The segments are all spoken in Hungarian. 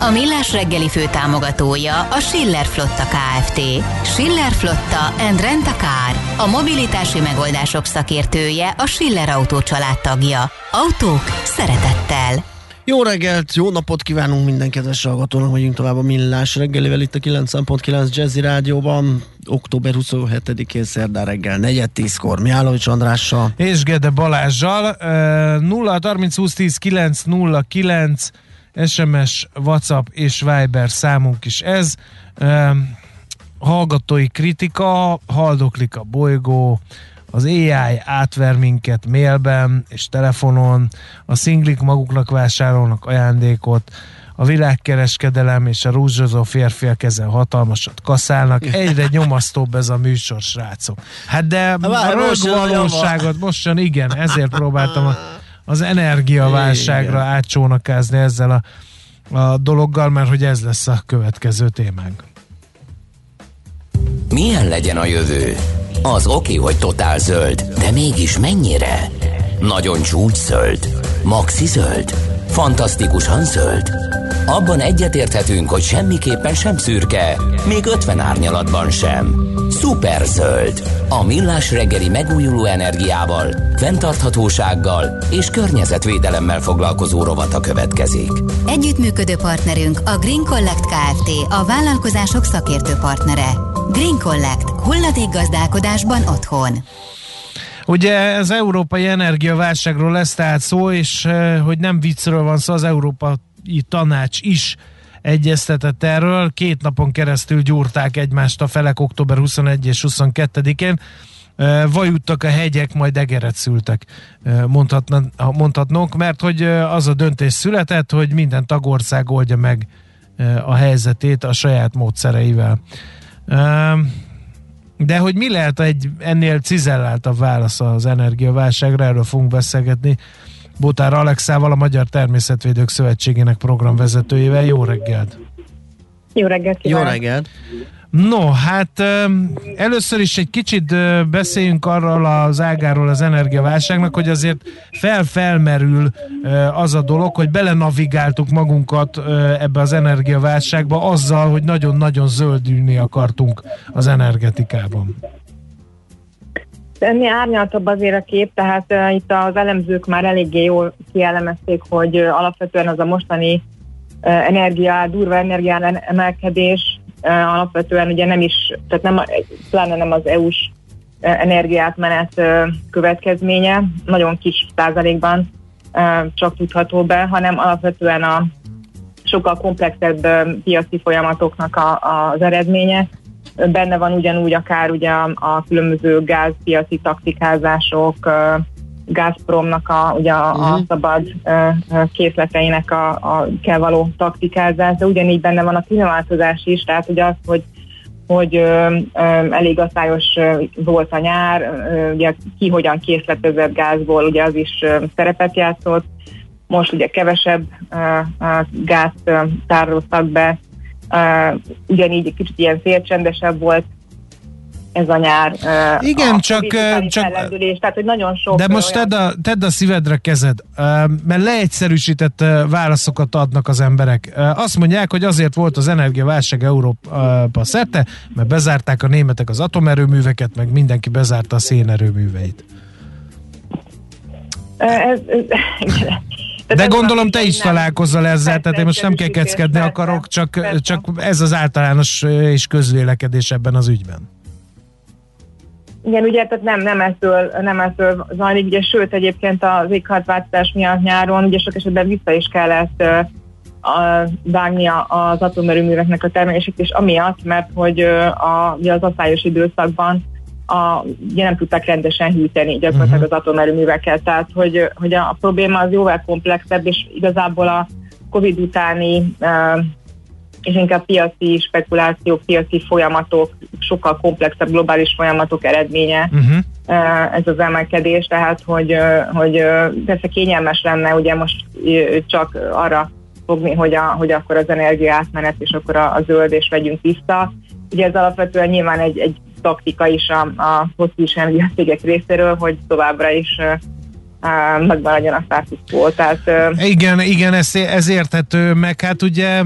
A Millás reggeli fő támogatója a Schiller Flotta KFT. Schiller Flotta and Rent a Car. A mobilitási megoldások szakértője a Schiller Autó tagja. Autók szeretettel. Jó reggelt, jó napot kívánunk minden kedves hallgatónak, megyünk tovább a Millás reggelivel itt a 9.9 Jazzy Rádióban, október 27-én szerdán reggel 4.10-kor Miálovics Andrással. És Gede Balázsjal, 0 30 20 10 9 0 9 SMS, WhatsApp és Viber számunk is ez. Hallgatói kritika, haldoklik a bolygó, az AI átver minket mailben és telefonon, a szinglik maguknak vásárolnak ajándékot, a világkereskedelem és a rúzsozó férfiak ezen hatalmasat kaszálnak. Egyre nyomasztóbb ez a műsor, srácok. Hát de a rög valóságot most jön, igen, ezért próbáltam a az energiaválságra átcsónakázni ezzel a, a dologgal, mert hogy ez lesz a következő témánk. Milyen legyen a jövő? Az oké, hogy totál zöld, de mégis mennyire? Nagyon csúcs zöld? Maxi zöld? Fantasztikusan zöld? Abban egyetérthetünk, hogy semmiképpen sem szürke, még 50 árnyalatban sem. Szuper zöld. A millás reggeli megújuló energiával, fenntarthatósággal és környezetvédelemmel foglalkozó rovata következik. Együttműködő partnerünk a Green Collect Kft. A vállalkozások szakértő partnere. Green Collect. Hulladék gazdálkodásban otthon. Ugye az európai energiaválságról lesz tehát szó, és eh, hogy nem viccről van szó, az Európai Tanács is egyeztetett erről. Két napon keresztül gyúrták egymást a felek október 21 és 22-én. Vajuttak a hegyek, majd egeret szültek, mondhatnunk, mert hogy az a döntés született, hogy minden tagország oldja meg a helyzetét a saját módszereivel. De hogy mi lehet egy ennél cizelláltabb válasz az energiaválságra, erről fogunk beszélgetni Botár Alexával, a Magyar Természetvédők Szövetségének programvezetőjével. Jó reggelt! Jó reggelt! Kívánok. Jó reggelt! No, hát először is egy kicsit beszéljünk arról az ágáról az energiaválságnak, hogy azért fel-felmerül az a dolog, hogy belenavigáltuk magunkat ebbe az energiaválságba azzal, hogy nagyon-nagyon zöldülni akartunk az energetikában. Ennél árnyaltabb azért a kép, tehát uh, itt az elemzők már eléggé jól kielemezték, hogy uh, alapvetően az a mostani uh, energia, durva energián emelkedés uh, alapvetően ugye nem is, tehát nem, pláne nem az EU-s uh, energiátmenet uh, következménye, nagyon kis százalékban uh, csak tudható be, hanem alapvetően a sokkal komplexebb piaci folyamatoknak a, a, az eredménye, Benne van ugyanúgy akár ugye a, a különböző gázpiaci taktikázások, Gazpromnak a, ugye a, a mhm. szabad készleteinek a, a kell való taktikázás, de ugyanígy benne van a klímaváltozás is, tehát ugye az, hogy hogy ö, ö, elég asszályos volt a nyár, ö, ugye ki hogyan készletezett gázból, ugye az is ö, szerepet játszott. Most ugye kevesebb ö, ö, gázt tároltak be, Uh, ugyanígy egy kicsit ilyen félcsendesebb volt ez a nyár. Uh, Igen, a csak... csak tehát, hogy nagyon sok... De most olyan... tedd, a, tedd a szívedre kezed, uh, mert leegyszerűsített uh, válaszokat adnak az emberek. Uh, azt mondják, hogy azért volt az energiaválság Európa szerte, mert bezárták a németek az atomerőműveket, meg mindenki bezárta a szénerőműveit. Ez, ez, de gondolom te is találkozol ezzel, tehát én most nem kell keckedni akarok, csak, csak ez az általános és közvélekedés ebben az ügyben. Igen, ugye, tehát nem, nem ettől, nem ettől zajlik, ugye, sőt egyébként az éghajlatváltozás miatt nyáron, ugye sok esetben vissza is kellett a, az atomerőműveknek a termelését, és amiatt, mert hogy a, ugye az asszályos időszakban a, ugye nem tudták rendesen hűteni gyakorlatilag uh-huh. az atomerőműveket. Tehát, hogy, hogy a, probléma az jóval komplexebb, és igazából a Covid utáni uh, és inkább piaci spekulációk, piaci folyamatok, sokkal komplexebb globális folyamatok eredménye uh-huh. ez az emelkedés, tehát hogy, hogy persze kényelmes lenne ugye most csak arra fogni, hogy, a, hogy akkor az energia átmenet, és akkor a, a zöld, és vegyünk vissza. Ugye ez alapvetően nyilván egy, egy taktika is a, a foszilis energiacégek részéről, hogy továbbra is megmaradjon a status quo. Tehát, igen, igen, ez, ez érthető, meg hát ugye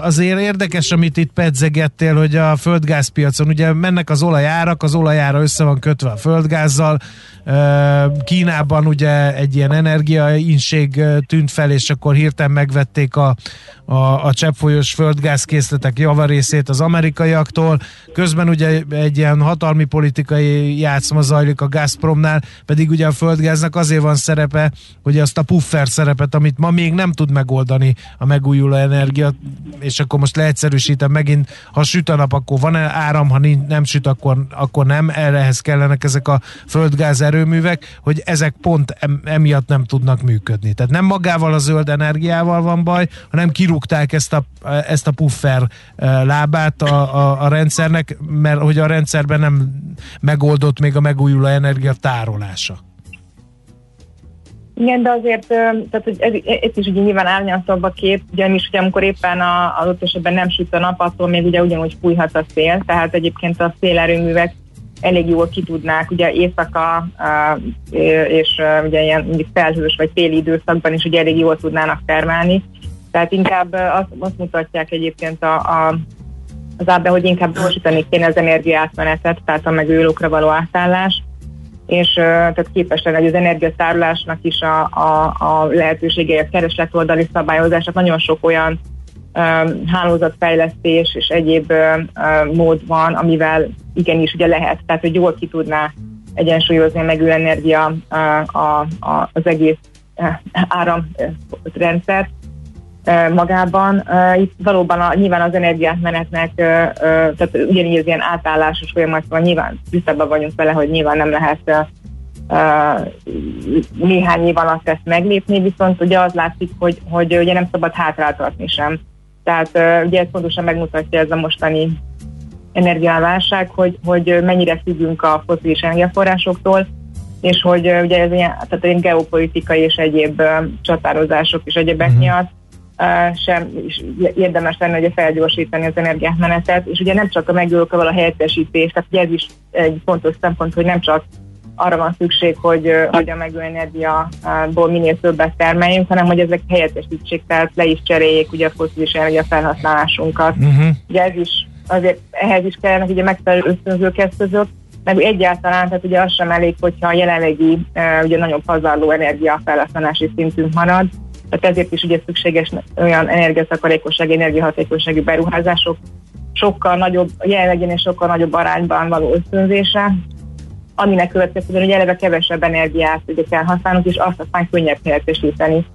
azért érdekes, amit itt pedzegettél, hogy a földgázpiacon ugye mennek az olajárak, az olajára össze van kötve a földgázzal, Kínában ugye egy ilyen energiainség tűnt fel, és akkor hirtelen megvették a, a, a cseppfolyós földgázkészletek javarészét az amerikaiaktól. Közben ugye egy ilyen hatalmi politikai játszma zajlik a Gazpromnál, pedig ugye a földgáznak azért van szerepe, hogy azt a puffer szerepet, amit ma még nem tud megoldani a megújuló energia, és akkor most leegyszerűsítem megint, ha süt a nap, akkor van áram, ha nem süt, akkor, akkor nem, ehhez kellenek ezek a földgáz erőművek, hogy ezek pont emiatt nem tudnak működni. Tehát nem magával a zöld energiával van baj, hanem kirúgták ezt a, ezt a puffer lábát a, a, a rendszernek, mert hogy a rendszerben nem megoldott még a megújuló energia tárolása. Igen, de azért, tehát hogy ez, ez is ugye nyilván árnyaltabb a kép, ugyanis ugye amikor éppen a, adott esetben nem süt a nap, attól még ugye ugyanúgy fújhat a szél, tehát egyébként a szélerőművek elég jól ki tudnák, ugye éjszaka és ugye ilyen felhős vagy téli időszakban is ugye elég jól tudnának termelni. Tehát inkább azt, azt mutatják egyébként a, a, az ábbe, hogy inkább gyorsítani kéne az energiátmenetet, tehát a megújulókra való átállás, és tehát képes lenne, hogy az energiatárolásnak is a, a, a lehetősége, a keresletoldali szabályozás, tehát nagyon sok olyan hálózatfejlesztés és egyéb mód van, amivel igenis ugye lehet, tehát hogy jól ki tudná egyensúlyozni a megülő energia a, a, az egész áramrendszer magában. Itt valóban a, nyilván az energiátmenetnek, tehát ugyanígy az ilyen átállásos folyamatban nyilván tisztában vagyunk vele, hogy nyilván nem lehet néhány év alatt ezt meglépni, viszont ugye az látszik, hogy, hogy ugye nem szabad hátráltatni sem. Tehát ugye ez pontosan megmutatja ez a mostani energiáválság, hogy, hogy mennyire függünk a foszilis energiaforrásoktól, és hogy ugye ez ilyen, tehát ilyen geopolitikai és egyéb csatározások és egyébek uh-huh. miatt sem is érdemes lenne ugye felgyorsítani az energiátmenetet, és ugye nem csak a megújulókkal a helyettesítés, tehát ugye ez is egy fontos szempont, hogy nem csak arra van szükség, hogy, hogy a megújuló energiából minél többet termeljünk, hanem hogy ezek helyettesítsék, tehát le is cseréljék ugye a foszilis energia felhasználásunkat. Uh-huh. Ugye ez is, azért ehhez is kellene ugye megfelelő ösztönzők eszközök, meg egyáltalán, tehát ugye az sem elég, hogyha a jelenlegi ugye nagyon pazarló energia felhasználási szintünk marad, tehát ezért is ugye szükséges olyan energiaszakarékossági, energiahatékonysági beruházások sokkal nagyobb, jelenlegén sokkal nagyobb arányban való ösztönzése, aminek következően, hogy eleve kevesebb energiát ugye kell használnunk, és azt aztán könnyebb helyettesíteni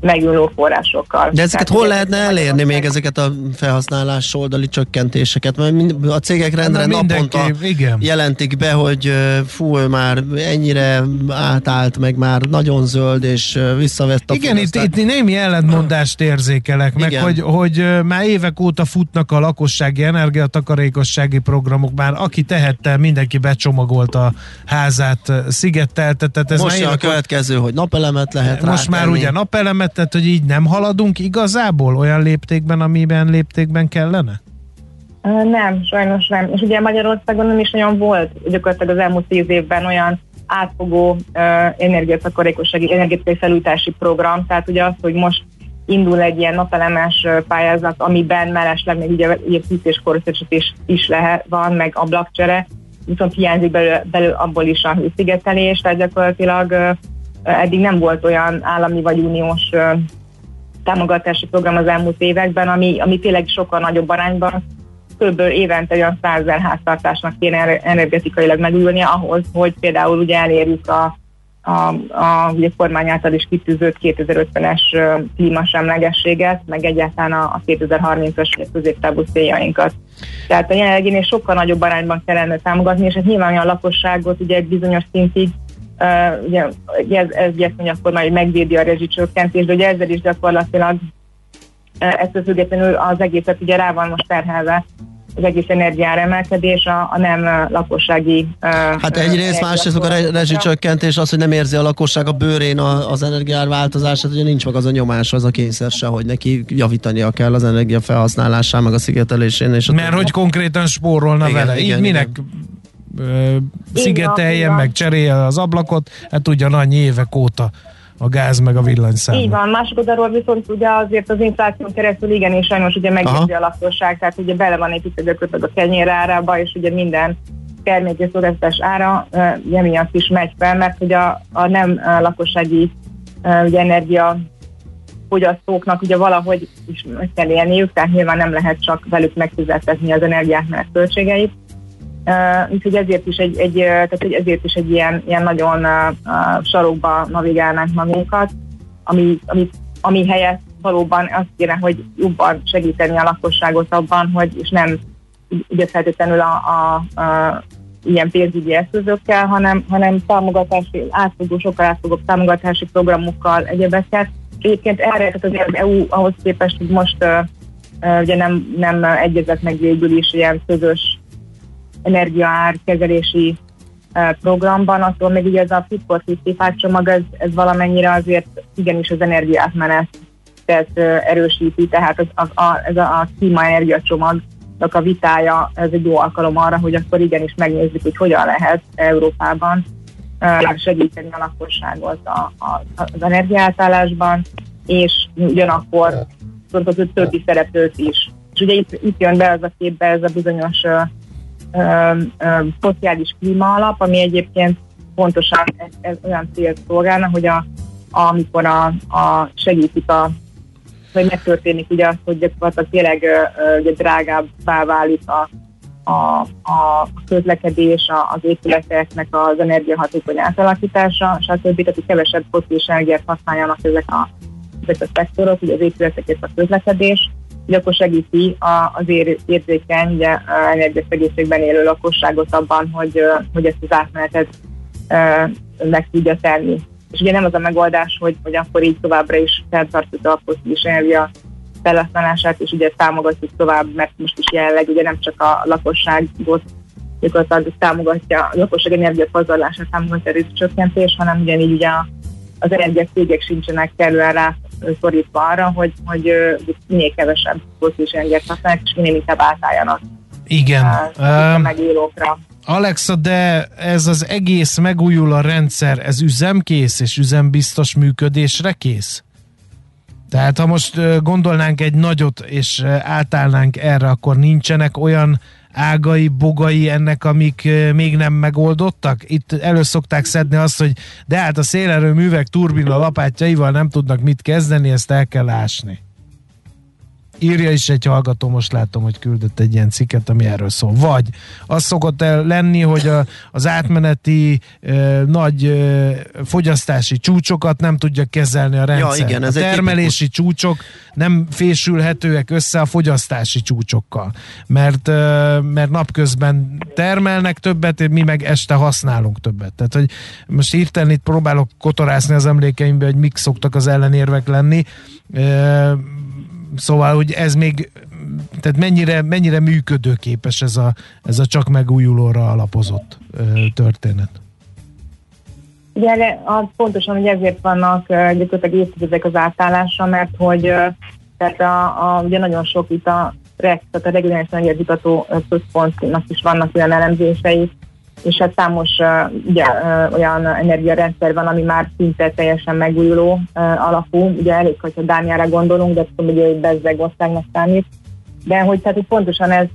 megülő forrásokkal. De ezeket Tehát, hol lehetne elérni még ezeket a felhasználás oldali csökkentéseket? Mert mind, a cégek rendre naponta igen. jelentik be, hogy fú, már ennyire átállt, meg már nagyon zöld, és visszavett a Igen, itt, itt némi ellentmondást érzékelek, meg igen. hogy, hogy már évek óta futnak a lakossági energiatakarékossági programok, már aki tehette, mindenki becsomagolt a házát, szigeteltetett. Ez Most már a következő, hogy napelemet lehet Most rátenni. már ugye napelemet tehát hogy így nem haladunk igazából olyan léptékben, amiben léptékben kellene? Nem, sajnos nem. És ugye Magyarországon nem is nagyon volt gyakorlatilag az elmúlt tíz évben olyan átfogó uh, energiatakarékossági, energetikai felújítási program, tehát ugye az, hogy most indul egy ilyen napelemes pályázat, amiben mellesleg még ugye, ugye fűtés is, is lehet, van, meg ablakcsere, viszont hiányzik belül, belül abból is a hőszigetelés, tehát gyakorlatilag uh, eddig nem volt olyan állami vagy uniós támogatási program az elmúlt években, ami, ami tényleg sokkal nagyobb arányban több évente olyan 100 háztartásnak kéne energetikailag megülni ahhoz, hogy például ugye elérjük a, a, a ugye kormány által is kitűzött 2050-es klímasemlegességet, meg egyáltalán a, a 2030-as középtávú céljainkat. Tehát a jelenleginél sokkal nagyobb arányban kellene támogatni, és ez nyilván a lakosságot ugye bizonyos szintig Uh, ugye, ez, ez mondja, akkor majd megvédi a rezsicsökkentést, de ugye ezzel is gyakorlatilag ettől függetlenül az egészet ugye rá van most terhelve az egész energiára emelkedés a, a nem lakossági... Hát egyrészt, másrészt a rezsicsökkentés az, hogy nem érzi a lakosság a bőrén az energiár változását, ugye nincs meg az a nyomás, az a kényszer se, hogy neki javítania kell az energia felhasználásán, meg a szigetelésén. És a Mert hogy konkrétan spórolna igen, vele. Igen, Így minek igen. Szigeteljen, meg cserélje az ablakot, hát ugyanannyi évek óta a gáz meg a villanyszám. Így van, másik oldalról viszont ugye azért az infláción keresztül igen, és sajnos ugye megérzi a lakosság, tehát ugye bele van építve gyakorlatilag a kenyér árába, és ugye minden termék szolgáltatás ára ugye miatt is megy fel, mert hogy a, a nem a lakossági ugye energia fogyasztóknak ugye valahogy is meg kell élniük, tehát nyilván nem lehet csak velük megfizetni az energiáknak költségeit. Uh, úgyhogy ezért is egy, egy, tehát ezért is egy ilyen, ilyen nagyon uh, sarokba navigálnánk magunkat, ami, ami, ami helyett valóban azt kéne, hogy jobban segíteni a lakosságot abban, hogy és nem ugye feltétlenül a, a, a ilyen pénzügyi eszközökkel, hanem, hanem támogatási, átfogó, sokkal átfogóbb támogatási programokkal, egyebeket. Egyébként erre, tehát azért az EU ahhoz képest, hogy most uh, ugye nem, nem egyezett meg végül is ilyen közös energiaár kezelési programban, attól még ugye ez a Fit for 55 csomag, ez, ez valamennyire azért igenis az energiátmenetet erősíti, tehát az, a, a, ez a, a klímaenergia csomagnak a vitája, ez egy jó alkalom arra, hogy akkor igenis megnézzük, hogy hogyan lehet Európában segíteni a lakosságot a, a, az energiátállásban, és ugyanakkor az többi szereplőt is. És ugye itt, itt jön be az a képbe ez a bizonyos szociális klímaalap, ami egyébként pontosan ez, ez olyan célt szolgálna, hogy a, amikor a, a segítik a hogy megtörténik ugye az, hogy gyakorlatilag tényleg ugye drágábbá válik a, a, a közlekedés, az épületeknek az energiahatékony átalakítása, stb. Tehát, hogy kevesebb foszilis energiát használjanak ezek a, ezek a szektorok, ugye az épületek és a közlekedés, hogy akkor segíti az ér, érzékeny, ugye energiaszegénységben élő lakosságot abban, hogy, hogy ezt az átmenetet meg tudja tenni. És ugye nem az a megoldás, hogy, hogy akkor így továbbra is feltartjuk a foszilis energia felhasználását, és ugye támogatjuk tovább, mert most is jelenleg ugye nem csak a lakosságot gyakorlatilag támogatja, a lakosság energiapazarlását támogatja a csökkentés, hanem ugyanígy ugye az energiacégek sincsenek kellően rá szorítva arra, hogy, hogy minél kevesebb foszilis energiát használják, és minél inkább átálljanak igen. a uh, megélókra. Alexa, de ez az egész megújul a rendszer, ez üzemkész és üzembiztos működésre kész? Tehát ha most gondolnánk egy nagyot, és átállnánk erre, akkor nincsenek olyan ágai, bogai ennek, amik még nem megoldottak? Itt elő szokták szedni azt, hogy de hát a szélerőművek turbina lapátjaival nem tudnak mit kezdeni, ezt el kell ásni. Írja is egy hallgató, most látom, hogy küldött egy ilyen cikket, ami erről szól. Vagy az szokott el lenni, hogy a, az átmeneti e, nagy e, fogyasztási csúcsokat nem tudja kezelni a rendszer. Ja, igen, ez a termelési egy csúcsok nem fésülhetőek össze a fogyasztási csúcsokkal, mert, e, mert napközben termelnek többet, mi meg este használunk többet. Tehát, hogy most írteni itt próbálok kotorászni az emlékeimbe, hogy mik szoktak az ellenérvek lenni. E, Szóval, hogy ez még, tehát mennyire, mennyire működőképes ez a, ez a csak megújulóra alapozott történet? Ugye az pontosan, hogy ezért vannak gyakorlatilag évtizedek az átállásra, mert hogy tehát a, a, ugye nagyon sok itt a REX, tehát a regionális energiakutató központnak is vannak olyan elemzései, és hát számos ugye, olyan energiarendszer van, ami már szinte teljesen megújuló alapú. Ugye elég, hogyha Dániára gondolunk, de tudom, hogy egy bezzeg országnak számít. De hogy, tehát, hogy pontosan ez,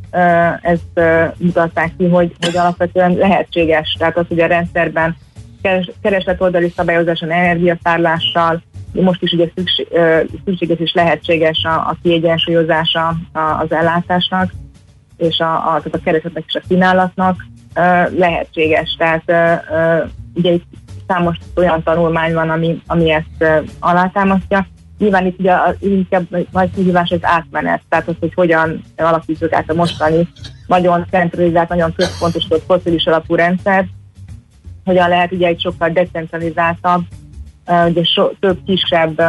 uh, mutatták ki, hogy, hogy alapvetően lehetséges. Tehát az, hogy a rendszerben keres, kereslet oldali szabályozáson, energiaszárlással, most is ugye szükség, szükséges és lehetséges a, a kiegyensúlyozása az ellátásnak, és a, a, tehát a keresletnek és a kínálatnak, lehetséges. Tehát ugye itt számos olyan tanulmány van, ami, ami ezt alátámasztja. Nyilván itt ugye inkább nagy kihívás az átmenet, tehát az, hogy hogyan alakítsuk át a mostani nagyon centralizált, nagyon központosított foszilis alapú rendszer, hogyan lehet ugye egy sokkal decentralizáltabb ugye so, több kisebb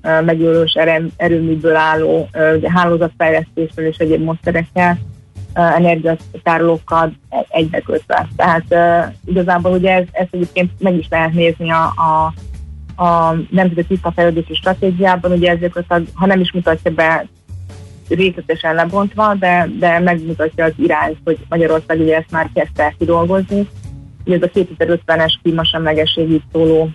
megőrős erőműből álló ugye, hálózatfejlesztésről és egyéb módszerekkel, energiatárolókkal egybekötve. Tehát igazából ugye ez, ezt egyébként meg is lehet nézni a, a a Nemzeti Tiszta Stratégiában, ugye ezeket, ha nem is mutatja be részletesen lebontva, de, de megmutatja az irányt, hogy Magyarország ugye ezt már kezdte kidolgozni. Ugye ez a 2050-es klímasemlegességig szóló uh,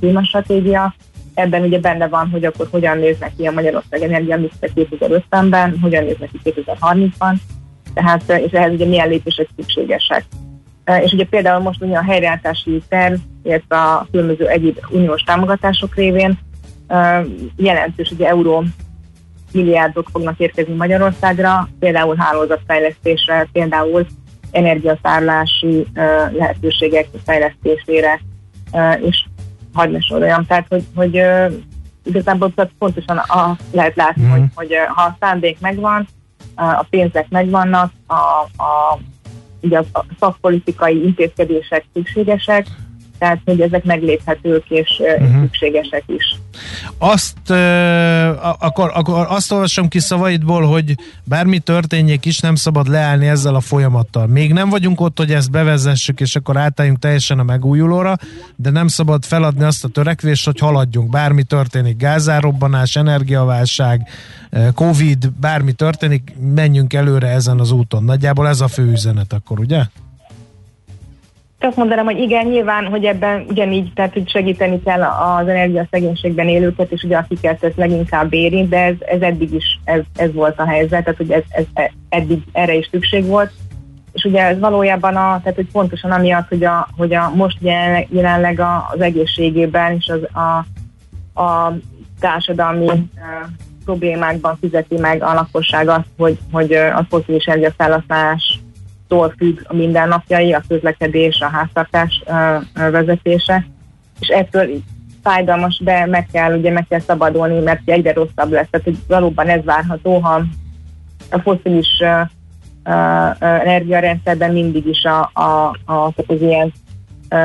klímastratégia, ebben ugye benne van, hogy akkor hogyan néznek ki a Magyarország energiamixe 2050-ben, hogyan néznek ki 2030-ban, tehát, és ehhez ugye milyen lépések szükségesek. És ugye például most ugye a helyreállítási terv, illetve a különböző egyéb uniós támogatások révén jelentős ugye euró milliárdok fognak érkezni Magyarországra, például hálózatfejlesztésre, például energiaszárlási lehetőségek fejlesztésére, és hagyd ne soroljam. Tehát, hogy, hogy igazából pontosan a, lehet látni, mm. hogy, hogy ha a szándék megvan, a pénzek megvannak, a, a, ugye a szakpolitikai intézkedések szükségesek, tehát hogy ezek megléphetők és uh-huh. szükségesek is. Azt, uh, akkor, akkor azt olvasom ki szavaidból, hogy bármi történjék is, nem szabad leállni ezzel a folyamattal. Még nem vagyunk ott, hogy ezt bevezessük, és akkor átálljunk teljesen a megújulóra, de nem szabad feladni azt a törekvést, hogy haladjunk. Bármi történik, gázárobbanás, energiaválság, Covid, bármi történik, menjünk előre ezen az úton. Nagyjából ez a fő üzenet akkor, ugye? Azt mondanám, hogy igen, nyilván, hogy ebben ugyanígy, tehát hogy segíteni kell az energiaszegénységben élőket, és ugye akiket ez leginkább érint, de ez, ez eddig is ez, ez volt a helyzet, tehát hogy ez, ez, eddig erre is szükség volt. És ugye ez valójában, a, tehát hogy pontosan amiatt, hogy a, hogy a most jelenleg, a, az egészségében és az, a, a társadalmi problémákban fizeti meg a lakosság azt, hogy, hogy a foszilis energiafelhasználás tól függ a mindennapjai, a közlekedés, a háztartás vezetése, és ettől fájdalmas, de meg kell, ugye meg kell szabadulni, mert egyre rosszabb lesz. Tehát, hogy valóban ez várható, ha a foszilis uh, uh, energiarendszerben mindig is a, a, a, az ilyen uh,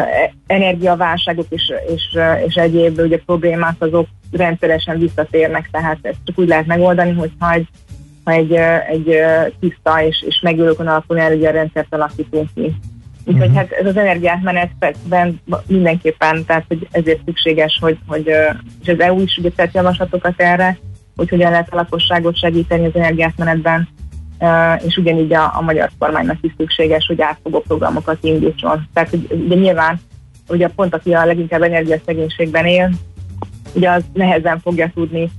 energiaválságok és, és, és egyéb ugye, problémák azok rendszeresen visszatérnek, tehát ezt csak úgy lehet megoldani, hogyha egy ha egy, egy tiszta és, és megülőkön alapuló energiarendszert alakítunk ki. Úgyhogy uh-huh. hát ez az energiátmenetben mindenképpen, tehát hogy ezért szükséges, hogy, hogy és az EU is ugye tett javaslatokat erre, hogy hogyan lehet a lakosságot segíteni az energiátmenetben, és ugyanígy a, a magyar kormánynak is szükséges, hogy átfogó programokat indítson. Tehát hogy, ugye nyilván, ugye pont aki a leginkább energiaszegénységben él, ugye az nehezen fogja tudni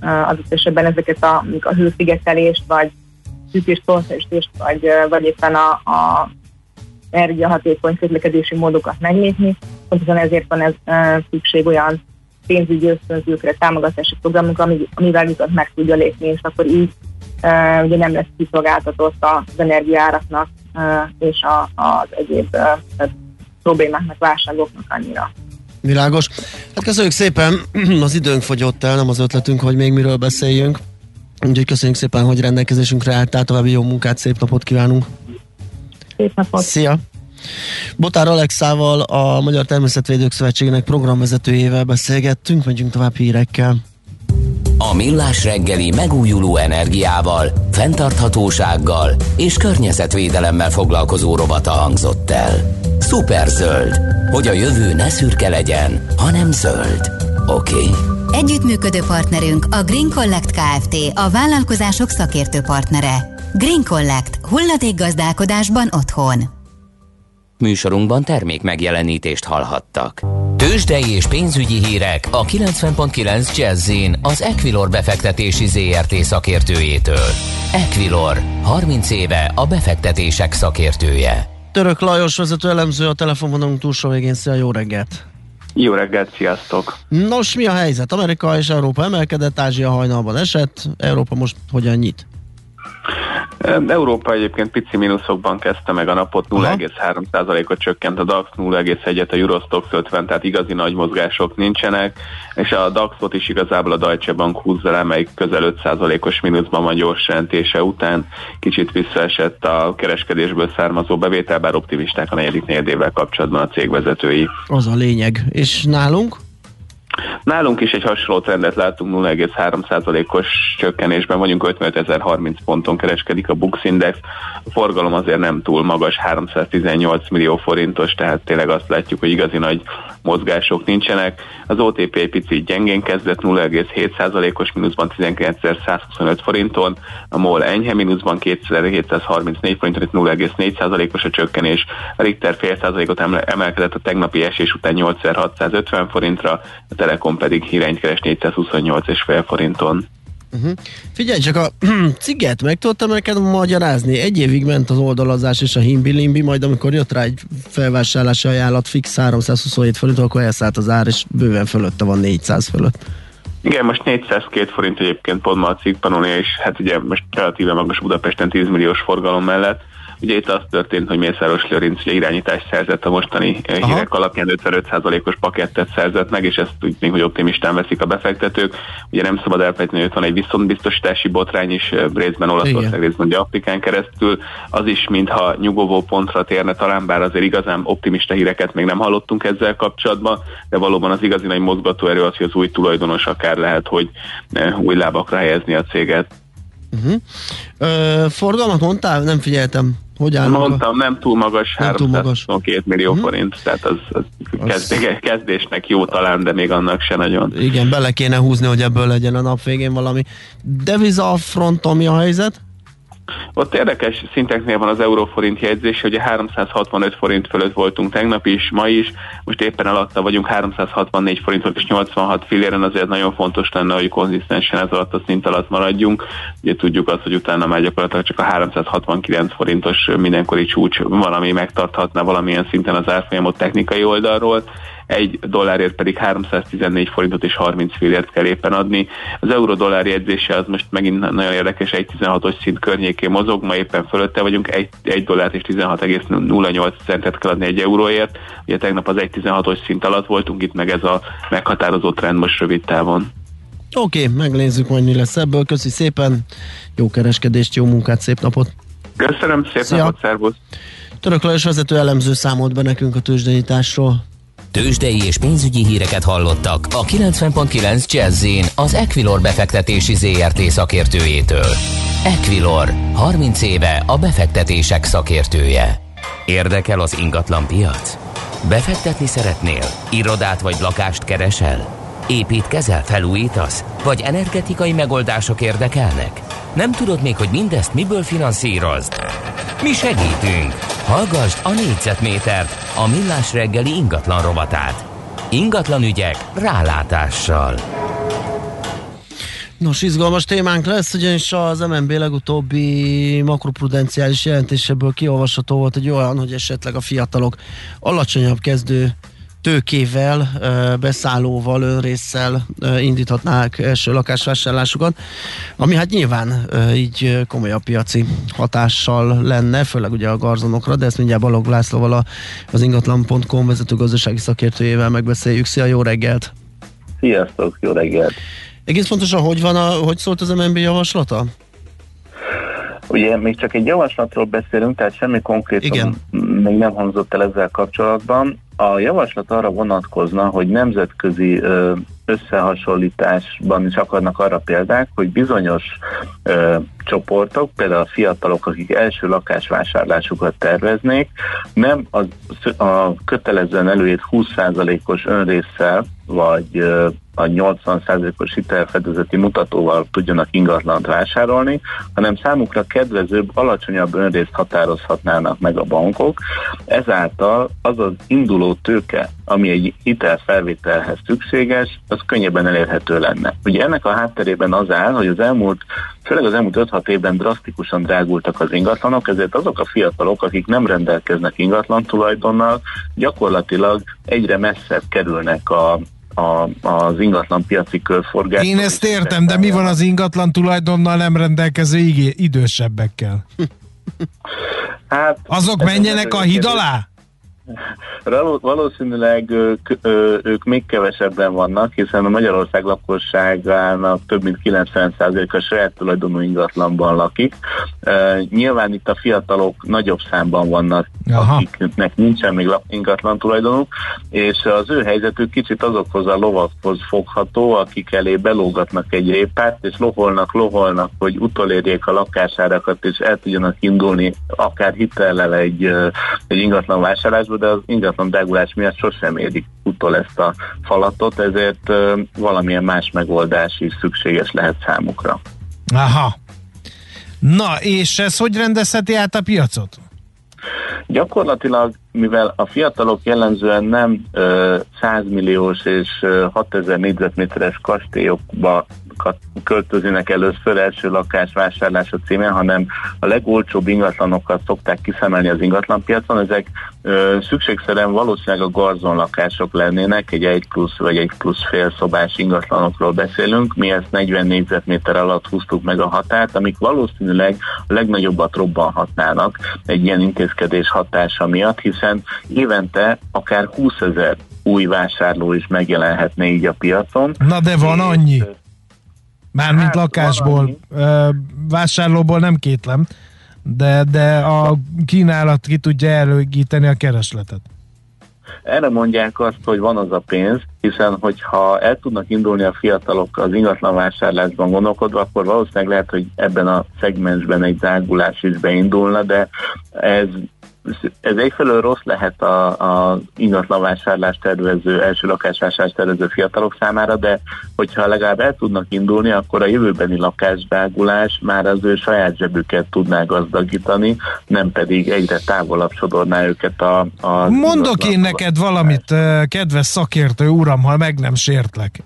adott esetben ezeket a, a hőszigetelést, vagy szűkés torzsést, vagy, vagy éppen a, a energiahatékony közlekedési módokat meglépni. Pontosan ezért van ez szükség olyan pénzügyi ösztönzőkre, támogatási programokra, amivel viszont meg tudja lépni, és akkor így uh, ugye nem lesz kiszolgáltatott az energiáraknak uh, és a, az egyéb uh, problémáknak, válságoknak annyira. Világos. Hát köszönjük szépen, az időnk fogyott el, nem az ötletünk, hogy még miről beszéljünk. Úgyhogy köszönjük szépen, hogy rendelkezésünkre álltál, további jó munkát, szép napot kívánunk. Szép napot. Szia! Botár Alexával, a Magyar Természetvédők Szövetségének programvezetőjével beszélgettünk, megyünk tovább hírekkel. A Millás reggeli megújuló energiával, fenntarthatósággal és környezetvédelemmel foglalkozó rovata hangzott el. Superzöld, hogy a jövő ne szürke legyen, hanem zöld. Oké? Okay? Együttműködő partnerünk a Green Collect Kft. a vállalkozások szakértő partnere. Green Collect. Hulladékgazdálkodásban otthon. Műsorunkban termék megjelenítést hallhattak. Tőzsdei és pénzügyi hírek a 90.9 jazz az Equilor befektetési ZRT szakértőjétől. Equilor, 30 éve a befektetések szakértője. Török Lajos vezető elemző a telefonvonalunk túlsó végén. Szia, jó reggelt! Jó reggelt, sziasztok! Nos, mi a helyzet? Amerika és Európa emelkedett, Ázsia hajnalban esett, Európa most hogyan nyit? Európa egyébként pici mínuszokban kezdte meg a napot, 0,3%-ot csökkent a DAX, 0,1-et a Eurostox 50, tehát igazi nagy mozgások nincsenek, és a DAX-ot is igazából a Deutsche Bank húzza le, melyik közel 5%-os mínuszban van gyors jelentése után, kicsit visszaesett a kereskedésből származó bevétel, bár optimisták a negyedik negyedével kapcsolatban a cégvezetői. Az a lényeg. És nálunk? Nálunk is egy hasonló trendet látunk, 0,3%-os csökkenésben vagyunk, 55.030 ponton kereskedik a Bux Index. A forgalom azért nem túl magas, 318 millió forintos, tehát tényleg azt látjuk, hogy igazi nagy mozgások nincsenek. Az OTP egy picit gyengén kezdett, 0,7%-os mínuszban 19.125 forinton, a MOL enyhe mínuszban 2734 forinton, itt 0,4%-os a csökkenés, a Richter fél százalékot emelkedett a tegnapi esés után 8650 forintra, a Telekom pedig hirányt keres 428,5 forinton. Uh-huh. Figyelj csak, a ciget meg tudtam neked magyarázni. Egy évig ment az oldalazás és a himbi-limbi, majd amikor jött rá egy felvásárlási ajánlat fix 327 forint, akkor elszállt az ár, és bőven fölötte van 400 fölött. Igen, most 402 forint egyébként pont ma a cikkpanolja, és hát ugye most relatíve magas Budapesten 10 milliós forgalom mellett Ugye itt az történt, hogy Mészáros Lőrinc ugye irányítást szerzett a mostani eh, Aha. hírek alapján 55%-os pakettet szerzett meg, és ezt úgy még, hogy optimistán veszik a befektetők. Ugye nem szabad elfelejteni, hogy ott van egy viszontbiztosítási botrány is eh, részben Olaszország, részben ugye Afrikán keresztül. Az is, mintha nyugovó pontra térne talán, bár azért igazán optimista híreket még nem hallottunk ezzel kapcsolatban, de valóban az igazi nagy mozgatóerő az, hogy az új tulajdonos akár lehet, hogy eh, új lábakra helyezni a céget. Uh-huh. Ö, forgalmat mondtál? Nem figyeltem. Hogy állnak Mondtam, nem túl magas, nem 322 millió uh-huh. forint, tehát az, az, az... kezdésnek jó talán, de még annak se nagyon. Igen, bele kéne húzni, hogy ebből legyen a nap végén valami. Deviza fronton mi a helyzet? Ott érdekes szinteknél van az euróforint jegyzés, hogy 365 forint fölött voltunk tegnap is, ma is, most éppen alatta vagyunk 364 forint és 86 filléren, azért nagyon fontos lenne, hogy konzisztensen ez alatt a szint alatt maradjunk. Ugye tudjuk azt, hogy utána már gyakorlatilag csak a 369 forintos mindenkori csúcs valami megtarthatna valamilyen szinten az árfolyamot technikai oldalról egy dollárért pedig 314 forintot és 30 fillért kell éppen adni. Az euró-dollár jegyzése az most megint nagyon érdekes, egy 16-os szint környékén mozog, ma éppen fölötte vagyunk, egy, egy dollárt és 16,08 centet kell adni egy euróért. Ugye tegnap az 1,16-os szint alatt voltunk, itt meg ez a meghatározó trend most rövid távon. Oké, okay, megnézzük majd mi lesz ebből. Köszi szépen, jó kereskedést, jó munkát, szép napot! Köszönöm, szép Szia. napot, szervusz! Török Lajos vezető elemző számolt be nekünk a tőzsdenyításról. Tőzsdei és pénzügyi híreket hallottak a 90.9 jazz az Equilor befektetési ZRT szakértőjétől. Equilor, 30 éve a befektetések szakértője. Érdekel az ingatlan piac? Befektetni szeretnél? Irodát vagy lakást keresel? Építkezel, felújítasz? Vagy energetikai megoldások érdekelnek? Nem tudod még, hogy mindezt miből finanszírozd? Mi segítünk! Hallgassd a négyzetmétert, a millás reggeli ingatlan rovatát. Ingatlan ügyek rálátással. Nos, izgalmas témánk lesz, ugyanis az MNB legutóbbi makroprudenciális jelentéseből kiolvasható volt egy olyan, hogy esetleg a fiatalok alacsonyabb kezdő tőkével, beszállóval, önrészsel indíthatnák első lakásvásárlásukat, ami hát nyilván így komolyabb piaci hatással lenne, főleg ugye a garzonokra, de ezt mindjárt Balog Lászlóval az ingatlan.com vezető gazdasági szakértőjével megbeszéljük. Szia, jó reggelt! Sziasztok, jó reggelt! Egész pontosan, hogy van, a, hogy szólt az MNB javaslata? Ugye még csak egy javaslatról beszélünk, tehát semmi konkrét még nem hangzott el ezzel kapcsolatban. A javaslat arra vonatkozna, hogy nemzetközi összehasonlításban is akarnak arra példák, hogy bizonyos ö, csoportok, például a fiatalok, akik első lakásvásárlásukat terveznék, nem a, a kötelezően előírt 20%-os önrészsel, vagy ö, a 80%-os hitelfedezeti mutatóval tudjanak ingatlant vásárolni, hanem számukra kedvezőbb, alacsonyabb önrészt határozhatnának meg a bankok. Ezáltal az az induló tőke, ami egy hitelfelvételhez szükséges, az könnyebben elérhető lenne. Ugye ennek a hátterében az áll, hogy az elmúlt, főleg az elmúlt 5-6 évben drasztikusan drágultak az ingatlanok, ezért azok a fiatalok, akik nem rendelkeznek ingatlan tulajdonnal, gyakorlatilag egyre messzebb kerülnek a a, az ingatlan piaci körforgás. Én ezt értem, de mi van az ingatlan tulajdonnal nem rendelkező idősebbekkel? Hát, Azok menjenek a híd alá? Valószínűleg ők, ők még kevesebben vannak, hiszen a Magyarország lakosságának több mint 90%-a saját tulajdonú ingatlanban lakik. Nyilván itt a fiatalok nagyobb számban vannak, Aha. akiknek nincsen még ingatlan tulajdonuk, és az ő helyzetük kicsit azokhoz a lovakhoz fogható, akik elé belógatnak egy répát, és loholnak, loholnak, hogy utolérjék a lakásárakat, és el tudjanak indulni akár hitellel egy, egy ingatlan vásárlásba, de az ingatlan drágulás miatt sosem érik utol ezt a falatot, ezért valamilyen más megoldás is szükséges lehet számukra. Aha. Na, és ez hogy rendezheti át a piacot? Gyakorlatilag, mivel a fiatalok jellemzően nem ö, 100 milliós és 6000 négyzetméteres kastélyokba költözinek először első lakás vásárlása címén, hanem a legolcsóbb ingatlanokat szokták kiszemelni az ingatlanpiacon. Ezek ö, szükségszerűen valószínűleg a garzon lakások lennének, egy 1 plusz vagy egy plusz fél szobás ingatlanokról beszélünk. Mi ezt 40 négyzetméter alatt húztuk meg a határt, amik valószínűleg a legnagyobbat robbanhatnának egy ilyen intézkedés hatása miatt, hiszen évente akár 20 ezer új vásárló is megjelenhetne így a piacon. Na de van annyi. Mármint hát, lakásból, vásárlóból nem kétlem, de, de a kínálat ki tudja előígíteni a keresletet. Erre mondják azt, hogy van az a pénz, hiszen hogyha el tudnak indulni a fiatalok az ingatlan vásárlásban gondolkodva, akkor valószínűleg lehet, hogy ebben a szegmensben egy drágulás is beindulna, de ez ez egyfelől rossz lehet a, a ingatlanvásárlás tervező, első lakásvásárlás tervező fiatalok számára, de hogyha legalább el tudnak indulni, akkor a jövőbeni lakásdrágulás már az ő saját zsebüket tudná gazdagítani, nem pedig egyre távolabb sodorná őket a... a Mondok én neked valamit, kedves szakértő uram, ha meg nem sértlek.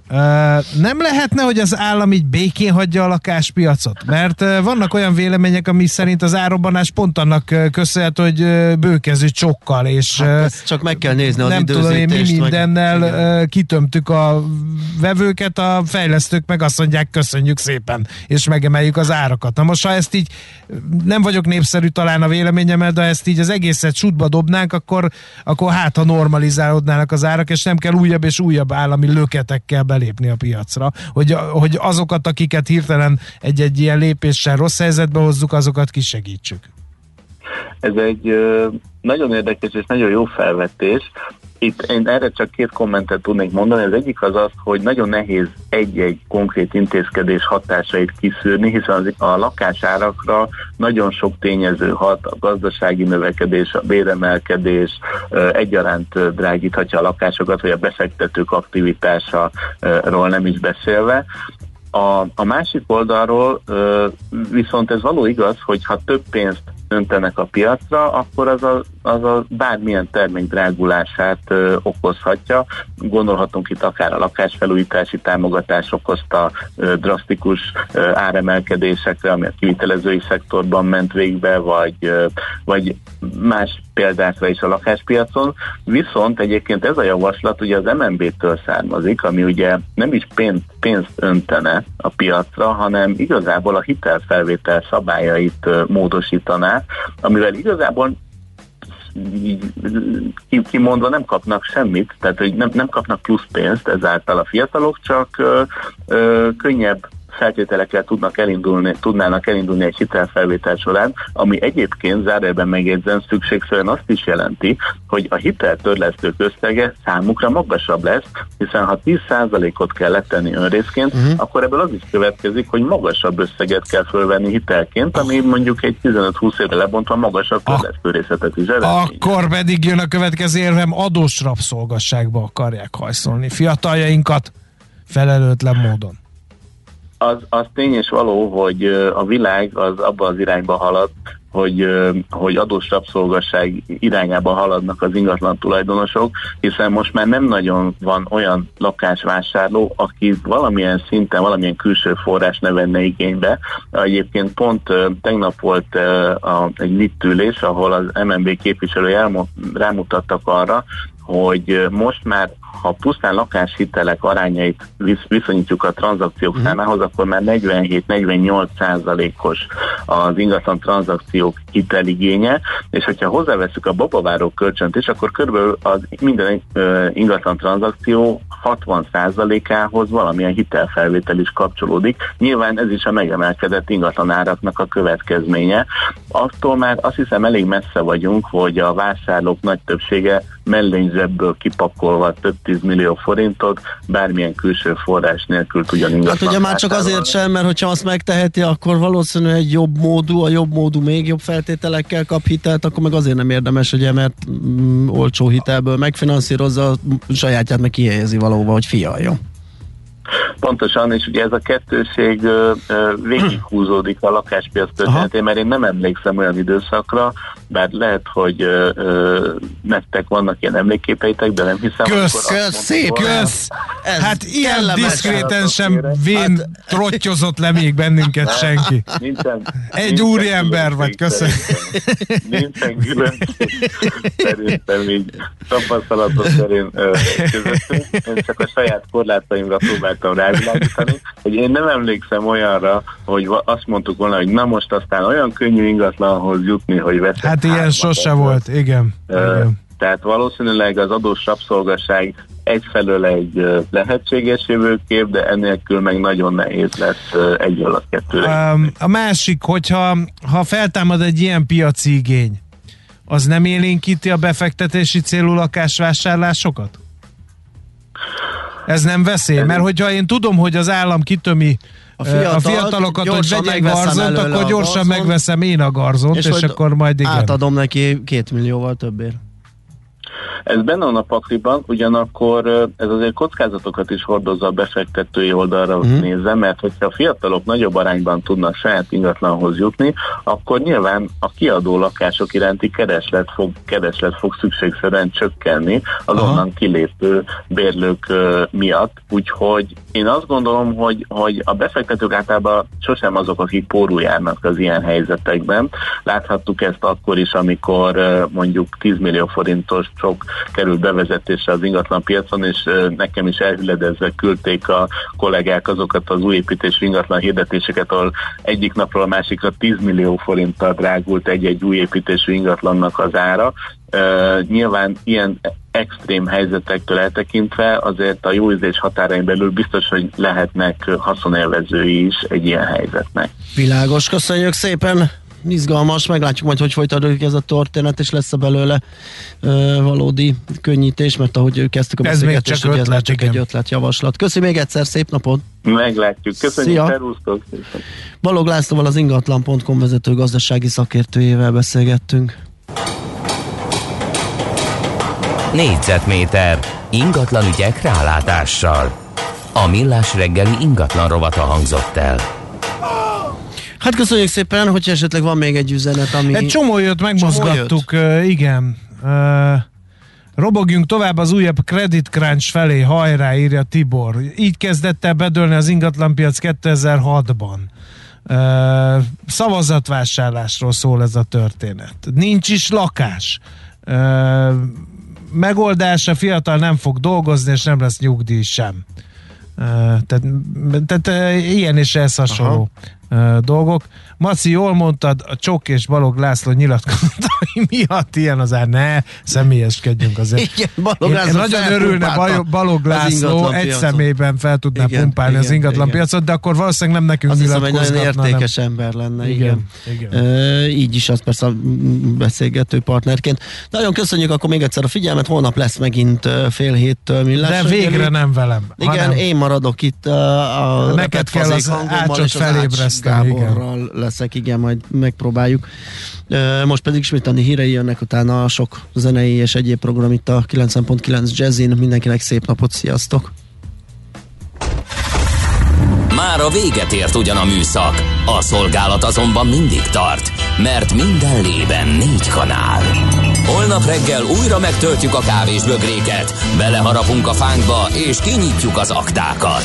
Nem lehetne, hogy az állam így békén hagyja a lakáspiacot? Mert vannak olyan vélemények, ami szerint az árobbanás pont annak köszönhető, hogy bőkezű csokkal, és hát csak meg kell nézni az nem tudom én, mi mindennel meg... kitömtük a vevőket, a fejlesztők meg azt mondják, köszönjük szépen, és megemeljük az árakat. Na most, ha ezt így nem vagyok népszerű talán a véleményemmel, de ezt így az egészet sútba dobnánk, akkor, akkor hát, ha normalizálódnának az árak, és nem kell újabb és újabb állami löketekkel belépni a piacra, hogy, hogy azokat, akiket hirtelen egy-egy ilyen lépéssel rossz helyzetbe hozzuk, azokat kisegítsük. Ez egy nagyon érdekes és nagyon jó felvetés. Itt én erre csak két kommentet tudnék mondani. Az egyik az az, hogy nagyon nehéz egy-egy konkrét intézkedés hatásait kiszűrni, hiszen az, a lakásárakra nagyon sok tényező hat, a gazdasági növekedés, a béremelkedés egyaránt drágíthatja a lakásokat, vagy a befektetők aktivitásáról nem is beszélve. A, a másik oldalról viszont ez való igaz, hogy ha több pénzt öntenek a piacra, akkor az a, az a bármilyen termék drágulását ö, okozhatja. Gondolhatunk itt akár a lakásfelújítási támogatás okozta ö, drasztikus ö, áremelkedésekre, ami a kivitelezői szektorban ment végbe, vagy, ö, vagy más példákra is a lakáspiacon. Viszont egyébként ez a javaslat ugye az MNB-től származik, ami ugye nem is pénzt, pénzt öntene a piacra, hanem igazából a hitelfelvétel szabályait módosítaná, amivel igazából kimondva nem kapnak semmit, tehát hogy nem, nem kapnak plusz pénzt ezáltal a fiatalok, csak ö, ö, könnyebb feltételekkel tudnak elindulni, tudnának elindulni egy hitelfelvétel során, ami egyébként zárójelben megjegyzem szükségszerűen azt is jelenti, hogy a hiteltörlesztők összege számukra magasabb lesz, hiszen ha 10%-ot kell letenni önrészként, uh-huh. akkor ebből az is következik, hogy magasabb összeget kell fölvenni hitelként, ami mondjuk egy 15-20 évre lebontva magasabb törlesztő részletet is eredmény. Akkor pedig jön a következő érvem, adós rabszolgasságba akarják hajszolni fiataljainkat felelőtlen módon az, az tény és való, hogy a világ az abban az irányba halad, hogy, hogy adós rabszolgasság irányába haladnak az ingatlan tulajdonosok, hiszen most már nem nagyon van olyan lakásvásárló, aki valamilyen szinten, valamilyen külső forrás ne venne igénybe. Egyébként pont tegnap volt egy littülés, ahol az MNB képviselői rámutattak arra, hogy most már ha pusztán lakáshitelek arányait viszonyítjuk a tranzakciók uh-huh. számához, akkor már 47-48 százalékos az ingatlan tranzakciók hiteligénye, és hogyha hozzáveszünk a babaváró kölcsönt is, akkor körülbelül az minden ingatlan tranzakció 60 százalékához valamilyen hitelfelvétel is kapcsolódik. Nyilván ez is a megemelkedett ingatlan áraknak a következménye. Attól már azt hiszem elég messze vagyunk, hogy a vásárlók nagy többsége mellényzsebből kipakolva több tíz millió forintot bármilyen külső forrás nélkül tudjon ingatlan. Hát ugye már csak azért sem, mert hogyha azt megteheti, akkor valószínűleg egy jobb módú, a jobb módú még jobb feltételekkel kap hitelt, akkor meg azért nem érdemes, ugye, mert mm, olcsó hitelből megfinanszírozza, a sajátját meg kihelyezi valóban, hogy fialjon. Pontosan, és ugye ez a kettőség végighúzódik a lakáspiac történetén, mert én nem emlékszem olyan időszakra, bár lehet, hogy ö, ö, nektek vannak ilyen emlékképeitek, de nem hiszem. Kösz, kösz, szép, kösz! Hát ilyen diszkréten sem vén hát... trottyozott le még bennünket nem, senki. Nincsen, Egy úri ember vagy, köszönöm. Nincsen különbség. Szerintem így tapasztalatot szerint közöttünk. Én csak a saját korlátaimra próbáltam rávilágítani, hogy én nem emlékszem olyanra, hogy azt mondtuk volna, hogy na most aztán olyan könnyű ingatlanhoz jutni, hogy veszek Hát ilyen sose volt, igen. Uh, igen. Tehát valószínűleg az adós rabszolgaság egyfelől egy lehetséges jövőkép, de ennélkül meg nagyon nehéz lesz egy alatt kettőre. Um, a másik, hogyha ha feltámad egy ilyen piaci igény, az nem élénkíti a befektetési célú lakásvásárlásokat? Ez nem veszély, mert hogyha én tudom, hogy az állam kitömi a, fiatal, a fiatalokat, hogy vegyek garzont, akkor gyorsan garzont, megveszem én a garzont, és, és akkor majd igen. Átadom neki két millióval többért. Ez benne van a pakliban, ugyanakkor ez azért kockázatokat is hordozza a befektetői oldalra uh-huh. nézve, mert hogyha a fiatalok nagyobb arányban tudnak saját ingatlanhoz jutni, akkor nyilván a kiadó lakások iránti kereslet fog, kereslet fog szükségszerűen csökkenni az Aha. onnan kilépő bérlők miatt. Úgyhogy én azt gondolom, hogy, hogy a befektetők általában sosem azok, akik pórul járnak az ilyen helyzetekben. Láthattuk ezt akkor is, amikor mondjuk 10 millió forintos sok került bevezetésre az ingatlan piacon, és nekem is elhüledezve küldték a kollégák azokat az újépítés ingatlan hirdetéseket, ahol egyik napról a másikra 10 millió forinttal drágult egy-egy újépítésű ingatlannak az ára. Uh, nyilván ilyen extrém helyzetektől eltekintve azért a jó ízés határain belül biztos, hogy lehetnek haszonélvezői is egy ilyen helyzetnek. Világos, köszönjük szépen! izgalmas, meglátjuk majd, hogy folytatódik ez a történet, és lesz a belőle ö, valódi könnyítés, mert ahogy ők kezdtük a beszélgetést, hogy ez csak igen. egy ötlet, javaslat. Köszi még egyszer, szép napot! Meglátjuk, köszönjük, szervusztok! Balog Lászlóval az ingatlan.com vezető gazdasági szakértőjével beszélgettünk. Négyzetméter ingatlan ügyek rálátással. A millás reggeli ingatlan rovata hangzott el. Hát köszönjük szépen, hogyha esetleg van még egy üzenet, ami... Egy csomó jött, megmozgattuk, csomó jött. Uh, igen. Uh, robogjunk tovább az újabb Credit Crunch felé, hajrá, írja Tibor. Így kezdett el bedőlni az ingatlanpiac 2006-ban. Uh, szavazatvásárlásról szól ez a történet. Nincs is lakás. Uh, megoldása fiatal nem fog dolgozni, és nem lesz nyugdíj sem. Tehát, tehát ilyen és ez hasonló uh, dolgok. Maci, jól mondtad, a Csok és Balog László nyilatkozatai miatt ilyen az ár, ne személyeskedjünk azért. Igen, Balog László nagyon örülne Balog László egy személyben fel tudná igen, pumpálni igen, az ingatlan igen. piacot, de akkor valószínűleg nem nekünk Azt hiszem, egy nagyon értékes nem. ember lenne, igen. igen. igen. E, így is az persze beszélgető partnerként. Nagyon köszönjük akkor még egyszer a figyelmet, holnap lesz megint fél héttől millás. De végre nem velem. Igen, hanem... én maradok itt a, a Neked kell az ácsot felébreszteni. Leszek, igen, majd megpróbáljuk. Most pedig ismét hírei jönnek utána sok zenei és egyéb program itt a 9.9 Jazzin. Mindenkinek szép napot, sziasztok! Már a véget ért ugyan a műszak, a szolgálat azonban mindig tart, mert minden lében négy kanál. Holnap reggel újra megtöltjük a kávés bögréket, beleharapunk a fánkba és kinyitjuk az aktákat.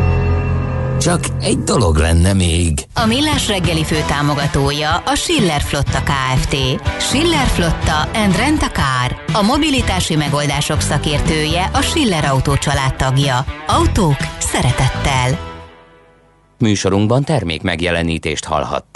Csak egy dolog lenne még. A Millás reggeli fő támogatója a Schiller Flotta KFT. Schiller Flotta and Rent a Car. A mobilitási megoldások szakértője a Schiller Autó tagja. Autók szeretettel. Műsorunkban termék megjelenítést hallhattak.